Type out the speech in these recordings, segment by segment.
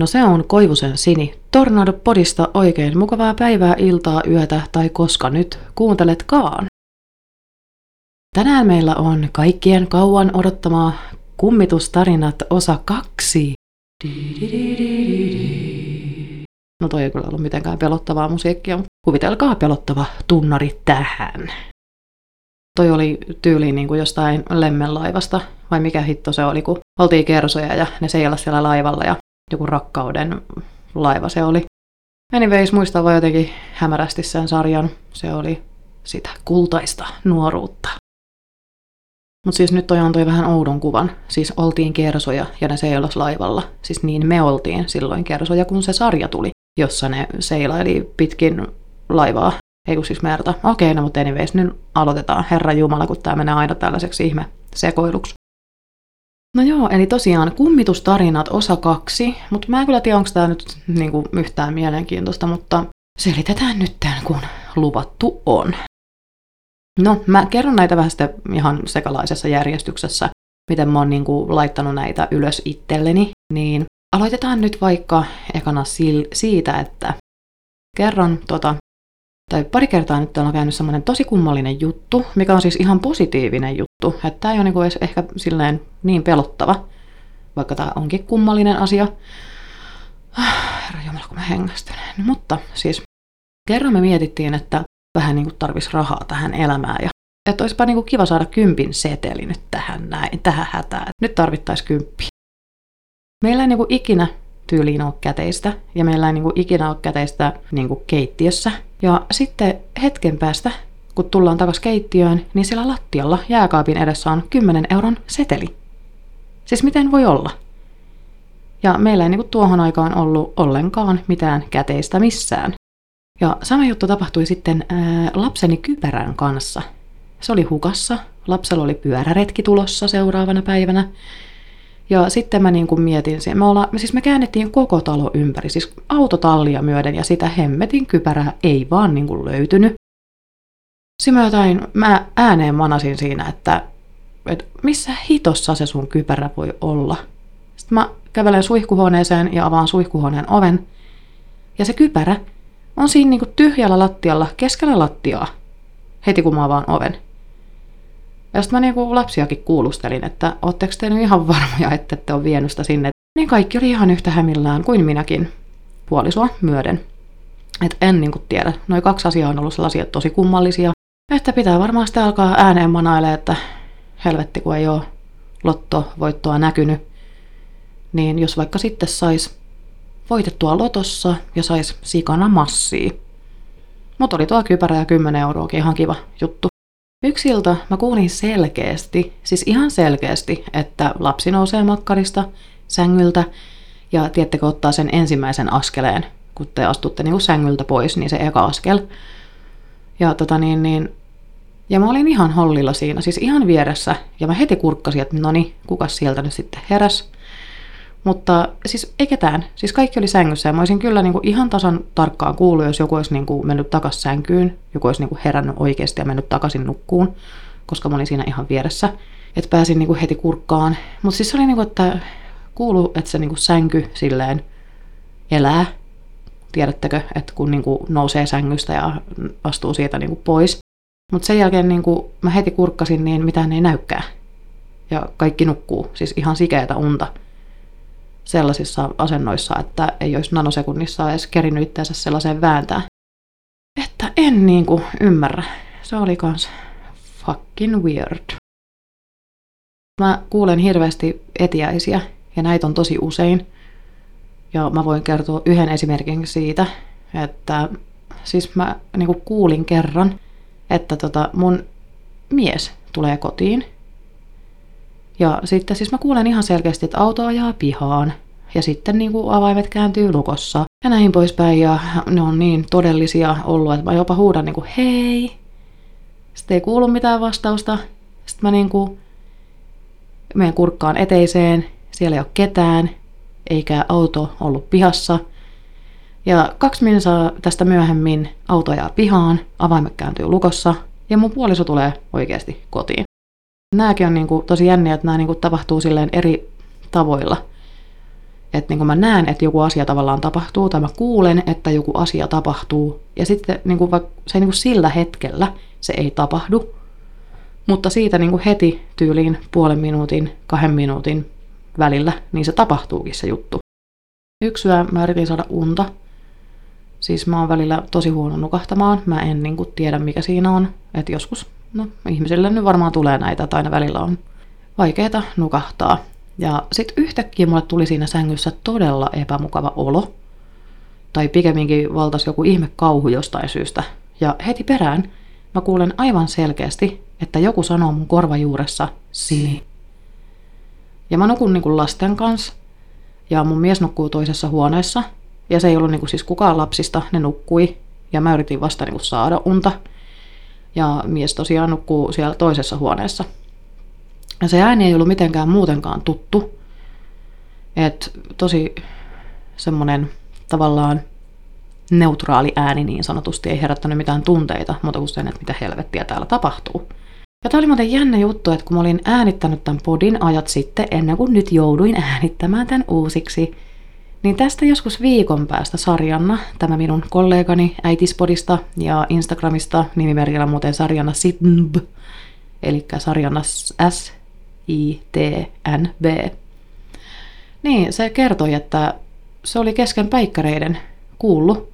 No se on Koivusen Sini. Tornado Podista oikein mukavaa päivää, iltaa, yötä tai koska nyt kuunteletkaan. Tänään meillä on kaikkien kauan odottamaa kummitustarinat osa kaksi. No toi ei kyllä ollut mitenkään pelottavaa musiikkia, mutta kuvitelkaa pelottava tunnari tähän. Toi oli tyyliin niin kuin jostain lemmenlaivasta, vai mikä hitto se oli, kun oltiin kersoja ja ne seilasi siellä laivalla ja joku rakkauden laiva se oli. Anyways, muistan vaan jotenkin hämärästi sen sarjan. Se oli sitä kultaista nuoruutta. Mutta siis nyt toi antoi vähän oudon kuvan. Siis oltiin kersoja ja ne seilas laivalla. Siis niin me oltiin silloin kersoja, kun se sarja tuli, jossa ne seilaili pitkin laivaa. Ei kun siis merta. Okei, no mutta anyways, nyt aloitetaan. Herra Jumala, kun tämä menee aina tällaiseksi ihme sekoiluksi. No joo, eli tosiaan kummitustarinat osa kaksi, mutta mä en kyllä tiedä, onko tämä nyt niinku yhtään mielenkiintoista, mutta selitetään nyt tämän, kun luvattu on. No, mä kerron näitä vähän sitten ihan sekalaisessa järjestyksessä, miten mä oon niinku laittanut näitä ylös itselleni, niin aloitetaan nyt vaikka ekana siitä, että kerron tota tai pari kertaa nyt on käynyt semmoinen tosi kummallinen juttu, mikä on siis ihan positiivinen juttu. Että tämä ei ole niinku edes ehkä silleen niin pelottava, vaikka tämä onkin kummallinen asia. Herra Jumala, kun mä hengästyn. No, mutta siis kerran me mietittiin, että vähän niin kuin tarvisi rahaa tähän elämään ja että olisipa niin kuin kiva saada kympin seteli nyt tähän näin, tähän hätään. Nyt tarvittaisiin kymppi. Meillä ei niin kuin ikinä tyyliin ole käteistä ja meillä ei niin kuin ikinä ole käteistä niin kuin keittiössä ja sitten hetken päästä, kun tullaan takaisin keittiöön, niin siellä lattialla jääkaapin edessä on 10 euron seteli. Siis miten voi olla? Ja meillä ei niin tuohon aikaan ollut ollenkaan mitään käteistä missään. Ja sama juttu tapahtui sitten ää, lapseni kypärän kanssa. Se oli hukassa, lapsella oli pyöräretki tulossa seuraavana päivänä, ja sitten mä niin kuin mietin sen. Me, olla, me, siis me käännettiin koko talo ympäri, siis autotallia myöden, ja sitä hemmetin kypärää ei vaan niin kuin löytynyt. Sitten mä jotain, mä ääneen manasin siinä, että, että missä hitossa se sun kypärä voi olla. Sitten mä kävelen suihkuhuoneeseen ja avaan suihkuhuoneen oven. Ja se kypärä on siinä niin kuin tyhjällä lattialla, keskellä lattiaa, heti kun mä avaan oven. Ja sitten mä niinku lapsiakin kuulustelin, että ootteko te nyt ihan varmoja, että te on vienyt sitä sinne. Niin kaikki oli ihan yhtä hämillään kuin minäkin, puolisoa myöden. Et en niinku tiedä. Noin kaksi asiaa on ollut sellaisia tosi kummallisia, että pitää varmaan sitten alkaa ääneen manaille, että helvetti kun ei ole lottovoittoa näkynyt. Niin jos vaikka sitten sais voitettua lotossa ja sais sikana massia. Mutta oli tuo kypärä ja 10 euroakin ihan kiva juttu. Yksi ilta mä kuulin selkeästi, siis ihan selkeästi, että lapsi nousee makkarista, sängyltä ja tiettekö ottaa sen ensimmäisen askeleen, kun te astutte niin kuin sängyltä pois, niin se eka askel. Ja tota niin, niin ja mä olin ihan hollilla siinä, siis ihan vieressä, ja mä heti kurkkasin, että no niin, kukas sieltä nyt sitten heräs. Mutta siis ei ketään. Siis kaikki oli sängyssä ja mä olisin kyllä niin kuin ihan tasan tarkkaan kuullut, jos joku olisi niin kuin mennyt takaisin sänkyyn, joku olisi niin kuin herännyt oikeasti ja mennyt takaisin nukkuun, koska mä olin siinä ihan vieressä. Että pääsin niin kuin heti kurkkaan. Mutta siis se oli niin kuin, että kuuluu, että se niin kuin sänky silleen elää. Tiedättekö, että kun niin kuin nousee sängystä ja astuu siitä niin kuin pois. Mutta sen jälkeen niin kuin mä heti kurkkasin, niin mitään ei näykään. Ja kaikki nukkuu, siis ihan sikeätä unta sellaisissa asennoissa, että ei olisi nanosekunnissa edes kerinyt itseänsä sellaiseen vääntää. Että en niinku ymmärrä. Se oli kans fucking weird. Mä kuulen hirveästi etiäisiä, ja näitä on tosi usein. Ja mä voin kertoa yhden esimerkin siitä, että siis mä niinku kuulin kerran, että tota mun mies tulee kotiin ja sitten siis mä kuulen ihan selkeästi, että auto ajaa pihaan ja sitten niin kuin avaimet kääntyy lukossa ja näin poispäin ja ne on niin todellisia ollut, että mä jopa huudan niin kuin hei. Sitten ei kuulu mitään vastausta. Sitten mä niin kuin menen kurkkaan eteiseen, siellä ei ole ketään, eikä auto ollut pihassa. Ja kaksi minsaa tästä myöhemmin auto ajaa pihaan, avaimet kääntyy lukossa ja mun puoliso tulee oikeasti kotiin. Nämäkin on niinku tosi jänniä, että nämä niinku tapahtuu silleen eri tavoilla. Et Että niin mä näen, että joku asia tavallaan tapahtuu, tai mä kuulen, että joku asia tapahtuu, ja sitten niin kuin, se ei niin kuin sillä hetkellä se ei tapahdu, mutta siitä niin kuin heti tyyliin puolen minuutin, kahden minuutin välillä, niin se tapahtuukin se juttu. Yksi yö mä yritin saada unta. Siis mä oon välillä tosi huono nukahtamaan. Mä en niin kuin tiedä mikä siinä on. Että joskus, no ihmisille nyt varmaan tulee näitä, että aina välillä on vaikeaa nukahtaa. Ja sitten yhtäkkiä mulle tuli siinä sängyssä todella epämukava olo. Tai pikemminkin valtas joku ihme kauhu jostain syystä. Ja heti perään mä kuulen aivan selkeästi, että joku sanoo mun korvajuuressa Sini. Ja mä nukun niin kuin lasten kanssa. Ja mun mies nukkuu toisessa huoneessa. Ja se ei ollut niin kuin siis kukaan lapsista, ne nukkui. Ja mä yritin vasta niin kuin saada unta. Ja mies tosiaan nukkuu siellä toisessa huoneessa. Ja se ääni ei ollut mitenkään muutenkaan tuttu. Et tosi semmonen tavallaan neutraali ääni niin sanotusti ei herättänyt mitään tunteita, mutta kuin sen, että mitä helvettiä täällä tapahtuu. Ja tämä oli muuten jännä juttu, että kun mä olin äänittänyt tämän podin ajat sitten, ennen kuin nyt jouduin äänittämään tämän uusiksi, niin tästä joskus viikon päästä Sarjanna, tämä minun kollegani äitispodista ja Instagramista, nimimerkillä muuten Sarjanna Sitnb, eli Sarjanna S I T N B. Niin, se kertoi, että se oli kesken päikkäreiden kuullut,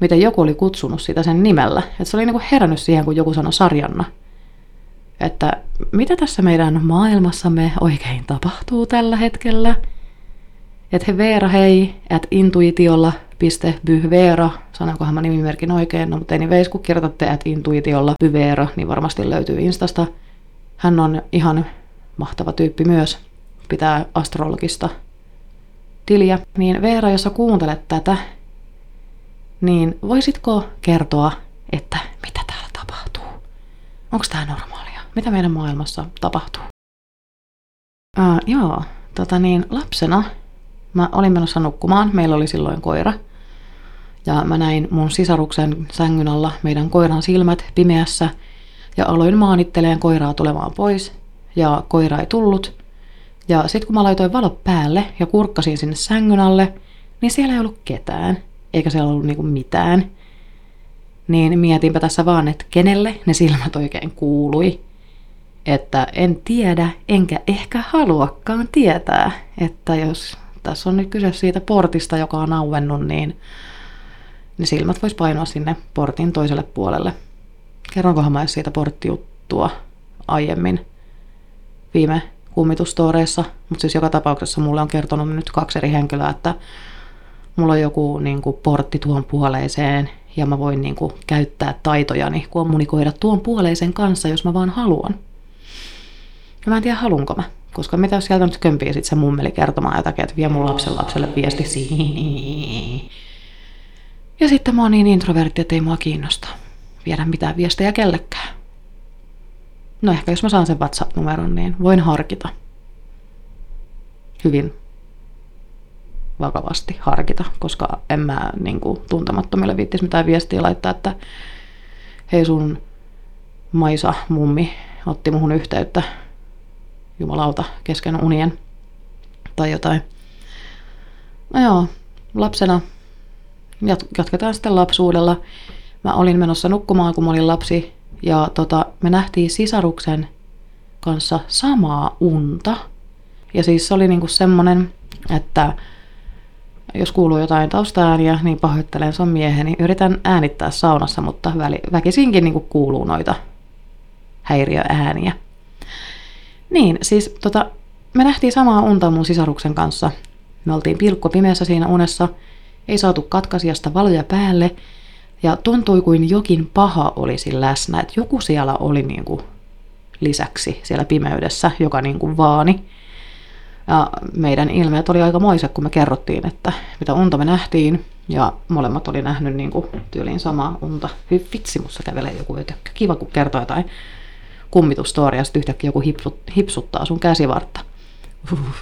miten joku oli kutsunut sitä sen nimellä. Että se oli niinku herännyt siihen, kun joku sanoi Sarjanna – että mitä tässä meidän maailmassamme oikein tapahtuu tällä hetkellä. Että he Veera hei, että intuitiolla byveera, sanoinkohan mä nimimerkin oikein, no mutta anyways, kun kirjoitatte että intuitiolla byveera, niin varmasti löytyy Instasta. Hän on ihan mahtava tyyppi myös, pitää astrologista tiliä. Niin Veera, jos sä kuuntelet tätä, niin voisitko kertoa, että mitä täällä tapahtuu? Onko tämä normaalia? mitä meidän maailmassa tapahtuu. Uh, joo, tota niin, lapsena mä olin menossa nukkumaan, meillä oli silloin koira. Ja mä näin mun sisaruksen sängyn alla meidän koiran silmät pimeässä ja aloin maanitteleen koiraa tulemaan pois ja koira ei tullut. Ja sitten kun mä laitoin valot päälle ja kurkkasin sinne sängyn alle, niin siellä ei ollut ketään, eikä siellä ollut niinku mitään. Niin mietinpä tässä vaan, että kenelle ne silmät oikein kuului että en tiedä, enkä ehkä haluakaan tietää, että jos tässä on nyt kyse siitä portista, joka on auennut, niin ne silmät vois painoa sinne portin toiselle puolelle. Kerronkohan mä siitä porttijuttua aiemmin viime kummitustoreissa, mutta siis joka tapauksessa mulle on kertonut nyt kaksi eri henkilöä, että mulla on joku niin kuin, portti tuon puoleiseen ja mä voin niin kuin, käyttää taitojani kommunikoida tuon puoleisen kanssa, jos mä vaan haluan. Ja mä en tiedä, halunko mä. Koska mitä jos sieltä nyt kömpii sit se mummeli kertomaan jotakin, että vie mun lapsen lapselle viesti siihen. Ja sitten mä oon niin introvertti, että ei mua kiinnosta viedä mitään viestejä kellekään. No ehkä jos mä saan sen WhatsApp-numeron, niin voin harkita. Hyvin vakavasti harkita, koska en mä niin kuin, tuntemattomille viittis mitään viestiä laittaa, että hei sun Maisa mummi otti muhun yhteyttä jumalauta kesken unien tai jotain. No joo, lapsena jatketaan sitten lapsuudella. Mä olin menossa nukkumaan, kun mä olin lapsi, ja tota, me nähtiin sisaruksen kanssa samaa unta. Ja siis se oli niinku semmonen, että jos kuuluu jotain taustaääniä, niin pahoittelen, se on mieheni. Yritän äänittää saunassa, mutta väkisinkin niinku kuuluu noita häiriöääniä. Niin, siis tota, me nähtiin samaa unta mun sisaruksen kanssa. Me oltiin pilkko pimeässä siinä unessa, ei saatu katkaisijasta valoja päälle, ja tuntui kuin jokin paha olisi läsnä, että joku siellä oli niin kuin lisäksi siellä pimeydessä, joka niin kuin vaani. Ja meidän ilmeet oli aika moiset, kun me kerrottiin, että mitä unta me nähtiin, ja molemmat oli nähnyt niin kuin tyyliin samaa unta. Hyvin vitsi, musta kävelee joku ötökkä. Kiva, kun kertoo jotain kummitustoria, ja sitten yhtäkkiä joku hipsut, hipsuttaa sun käsivartta. Uhuh.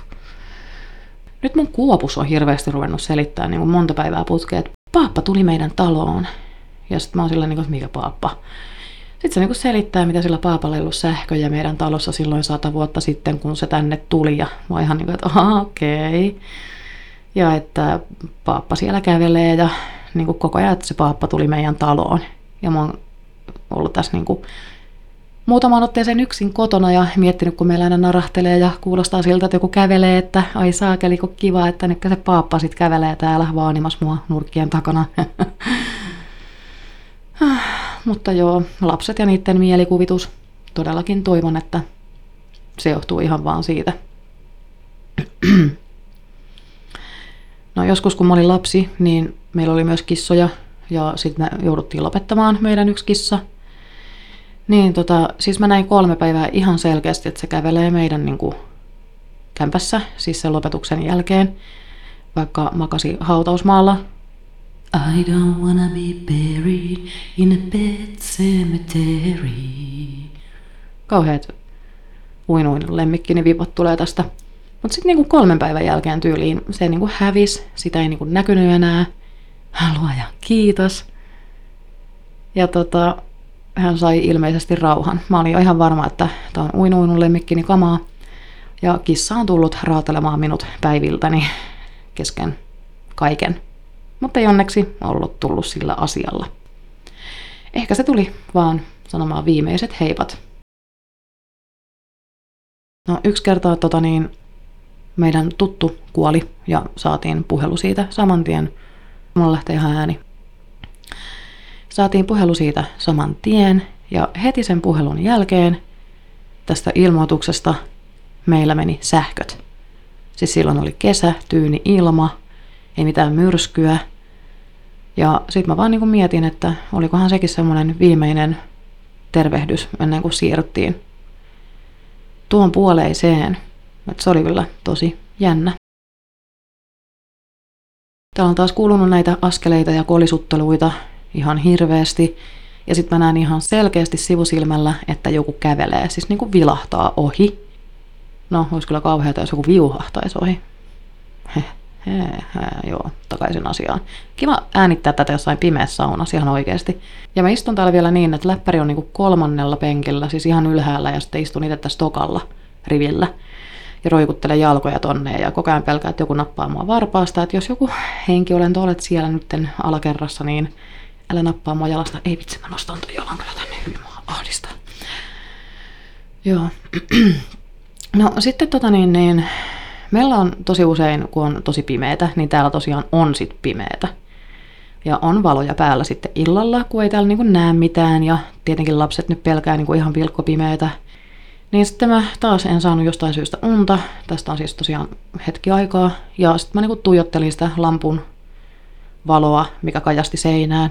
Nyt mun kuopus on hirveästi ruvennut selittää niin monta päivää putkeen, että paappa tuli meidän taloon. Ja sitten mä oon silleen, niin kuin, mikä paappa? Sitten se niin kuin selittää, mitä sillä paapalla ollut sähköjä meidän talossa silloin sata vuotta sitten, kun se tänne tuli. Ja mä oon ihan niin kuin, että okei. Okay. Ja että paappa siellä kävelee ja niin kuin koko ajan, että se paappa tuli meidän taloon. Ja mä oon ollut tässä niin kuin muutaman otteeseen yksin kotona ja miettinyt, kun meillä aina narahtelee ja kuulostaa siltä, että joku kävelee, että ai saakeli, kun kiva, että nyt se paappa sitten kävelee täällä vaanimassa mua nurkkien takana. Mutta joo, lapset ja niiden mielikuvitus. Todellakin toivon, että se johtuu ihan vaan siitä. No joskus kun mä olin lapsi, niin meillä oli myös kissoja ja sitten jouduttiin lopettamaan meidän yksi kissa. Niin tota, siis mä näin kolme päivää ihan selkeästi, että se kävelee meidän niin kuin, kämpässä, siis sen lopetuksen jälkeen, vaikka makasi hautausmaalla. I don't wanna be buried in a pet cemetery. Kauheat uinuin lemmikkini vipat tulee tästä. Mutta sitten niinku kolmen päivän jälkeen tyyliin se niinku hävisi, sitä ei niinku näkynyt enää. Luoja, kiitos. Ja tota, hän sai ilmeisesti rauhan. Mä olin jo ihan varma, että tämä on uinuinun lemmikkini kamaa. Ja kissa on tullut raatelemaan minut päiviltäni kesken kaiken. Mutta ei onneksi ollut tullut sillä asialla. Ehkä se tuli vaan sanomaan viimeiset heipat. No yksi kerta tota niin, meidän tuttu kuoli ja saatiin puhelu siitä saman tien. Mulla lähtee ihan ääni. Saatiin puhelu siitä saman tien ja heti sen puhelun jälkeen tästä ilmoituksesta meillä meni sähköt. Siis silloin oli kesä, tyyni ilma, ei mitään myrskyä. Ja sitten mä vaan niin mietin, että olikohan sekin semmoinen viimeinen tervehdys ennen kuin siirryttiin tuon puoleiseen. Et se oli kyllä tosi jännä. Täällä on taas kuulunut näitä askeleita ja kolisutteluita ihan hirveästi. Ja sitten mä näen ihan selkeästi sivusilmällä, että joku kävelee, siis niin kuin vilahtaa ohi. No, olisi kyllä kauheata, jos joku viuhahtaisi ohi. Heh, heh, heh, joo, takaisin asiaan. Kiva äänittää tätä jossain pimeässä saunassa ihan oikeasti. Ja mä istun täällä vielä niin, että läppäri on niin kuin kolmannella penkillä, siis ihan ylhäällä, ja sitten istun itse tässä tokalla rivillä ja roikuttelen jalkoja tonne ja koko ajan pelkää, että joku nappaa mua varpaasta, että jos joku henki olen olet siellä nytten alakerrassa, niin älä nappaa mua jalasta. Ei vitsi, mä nostan ton jalan kyllä tänne hyvin mua ahdistaa. Joo. No sitten tota niin, niin, meillä on tosi usein, kun on tosi pimeätä, niin täällä tosiaan on sit pimeätä. Ja on valoja päällä sitten illalla, kun ei täällä niin näe mitään. Ja tietenkin lapset nyt pelkää niin ihan pilkkopimeätä. Niin sitten mä taas en saanut jostain syystä unta. Tästä on siis tosiaan hetki aikaa. Ja sitten mä niinku tuijottelin sitä lampun valoa, mikä kajasti seinään.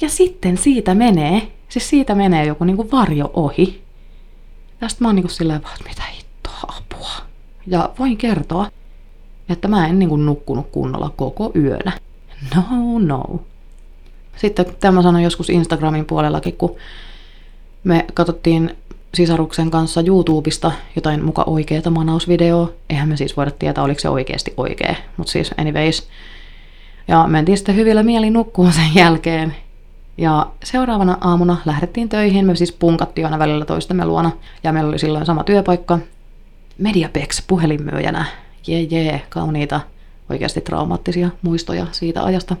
Ja sitten siitä menee, siis siitä menee joku niinku varjo ohi. Sitten mä oon niinku silleen vaan, mitä hittoa apua. Ja voin kertoa, että mä en niinku nukkunut kunnolla koko yönä. No, no. Sitten tämä sanon joskus Instagramin puolellakin, kun me katsottiin sisaruksen kanssa YouTubesta jotain muka oikeaa manausvideoa. Eihän me siis voida tietää, oliko se oikeasti oikea, mutta siis anyways. Ja mentiin sitten hyvillä mieli nukkuun sen jälkeen. Ja seuraavana aamuna lähdettiin töihin. Me siis punkattiin aina välillä toistemme luona. Ja meillä oli silloin sama työpaikka. Mediapex puhelinmyyjänä. Jee jee, kauniita, oikeasti traumaattisia muistoja siitä ajasta.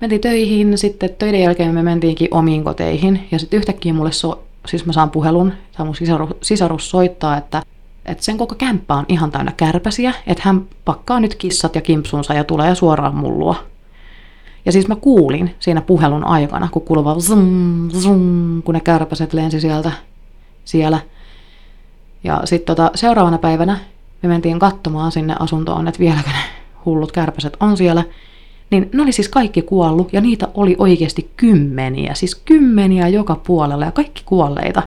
Mentiin töihin, sitten töiden jälkeen me mentiinkin omiin koteihin. Ja sitten yhtäkkiä mulle so siis mä saan puhelun, tai mun sisarus, sisarus soittaa, että, että sen koko kämppä on ihan täynnä kärpäsiä, että hän pakkaa nyt kissat ja kimpsunsa ja tulee suoraan mullua. Ja siis mä kuulin siinä puhelun aikana, kun kuuluva zum, zum, kun ne kärpäset lensi sieltä siellä. Ja sitten tota, seuraavana päivänä me mentiin katsomaan sinne asuntoon, että vieläkö ne hullut kärpäset on siellä niin ne oli siis kaikki kuollut ja niitä oli oikeasti kymmeniä, siis kymmeniä joka puolella ja kaikki kuolleita.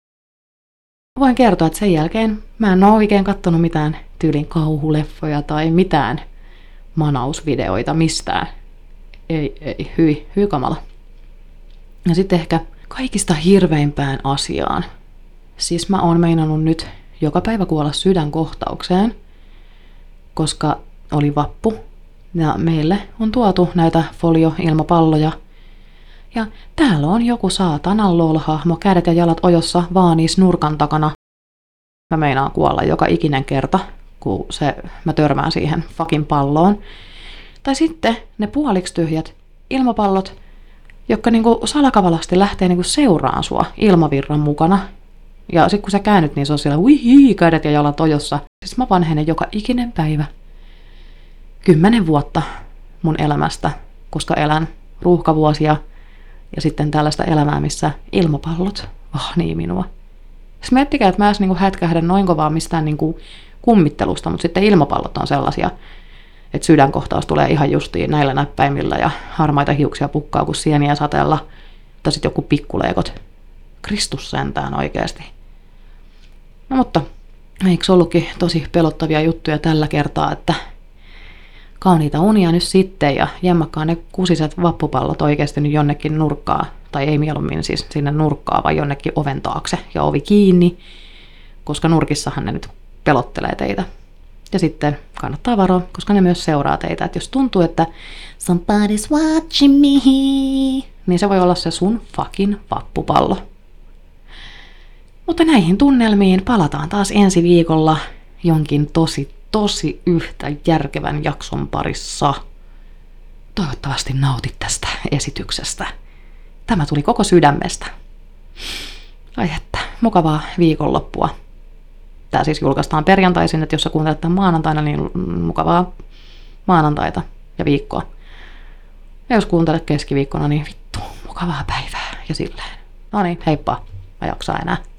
Voin kertoa, että sen jälkeen mä en ole oikein kattonut mitään tyylin kauhuleffoja tai mitään manausvideoita mistään. Ei, ei, hyi, hyi kamala. Ja sitten ehkä kaikista hirveimpään asiaan. Siis mä oon meinannut nyt joka päivä kuolla sydänkohtaukseen, koska oli vappu ja meille on tuotu näitä folioilmapalloja. Ja täällä on joku saatanan lolhahmo, kädet ja jalat ojossa vaaniis nurkan takana. Mä meinaan kuolla joka ikinen kerta, kun se, mä törmään siihen fucking palloon. Tai sitten ne puoliksi tyhjät ilmapallot, jotka niinku salakavalasti lähtee niinku seuraan sua ilmavirran mukana. Ja sitten kun sä käännyt, niin se on siellä uihi, kädet ja jalat ojossa. Siis mä vanhenen joka ikinen päivä. Kymmenen vuotta mun elämästä, koska elän ruuhkavuosia ja sitten tällaista elämää, missä ilmapallot niin minua. Siis miettikää, että mä edes niinku hätkähdän noin kovaa mistään niinku kummittelusta, mutta sitten ilmapallot on sellaisia, että sydänkohtaus tulee ihan justiin näillä näppäimillä ja harmaita hiuksia pukkaa kuin sieniä sateella. Tai sitten joku pikkuleikot. Kristus sentään oikeasti. No mutta, eikö ollutkin tosi pelottavia juttuja tällä kertaa, että kauniita unia nyt sitten ja jemmakkaa ne kusiset vappupallot oikeasti nyt jonnekin nurkkaa, tai ei mieluummin siis sinne nurkkaa, vaan jonnekin oven taakse ja ovi kiinni, koska nurkissahan ne nyt pelottelee teitä. Ja sitten kannattaa varoa, koska ne myös seuraa teitä. Että jos tuntuu, että somebody's watching me, niin se voi olla se sun fucking vappupallo. Mutta näihin tunnelmiin palataan taas ensi viikolla jonkin tosi, tosi yhtä järkevän jakson parissa. Toivottavasti nautit tästä esityksestä. Tämä tuli koko sydämestä. Ai että, mukavaa viikonloppua. Tämä siis julkaistaan perjantaisin, että jos sä kuuntelet tämän maanantaina, niin mukavaa maanantaita ja viikkoa. Ja jos kuuntelet keskiviikkona, niin vittu, mukavaa päivää ja silleen. No niin, heippa, mä jaksaa enää.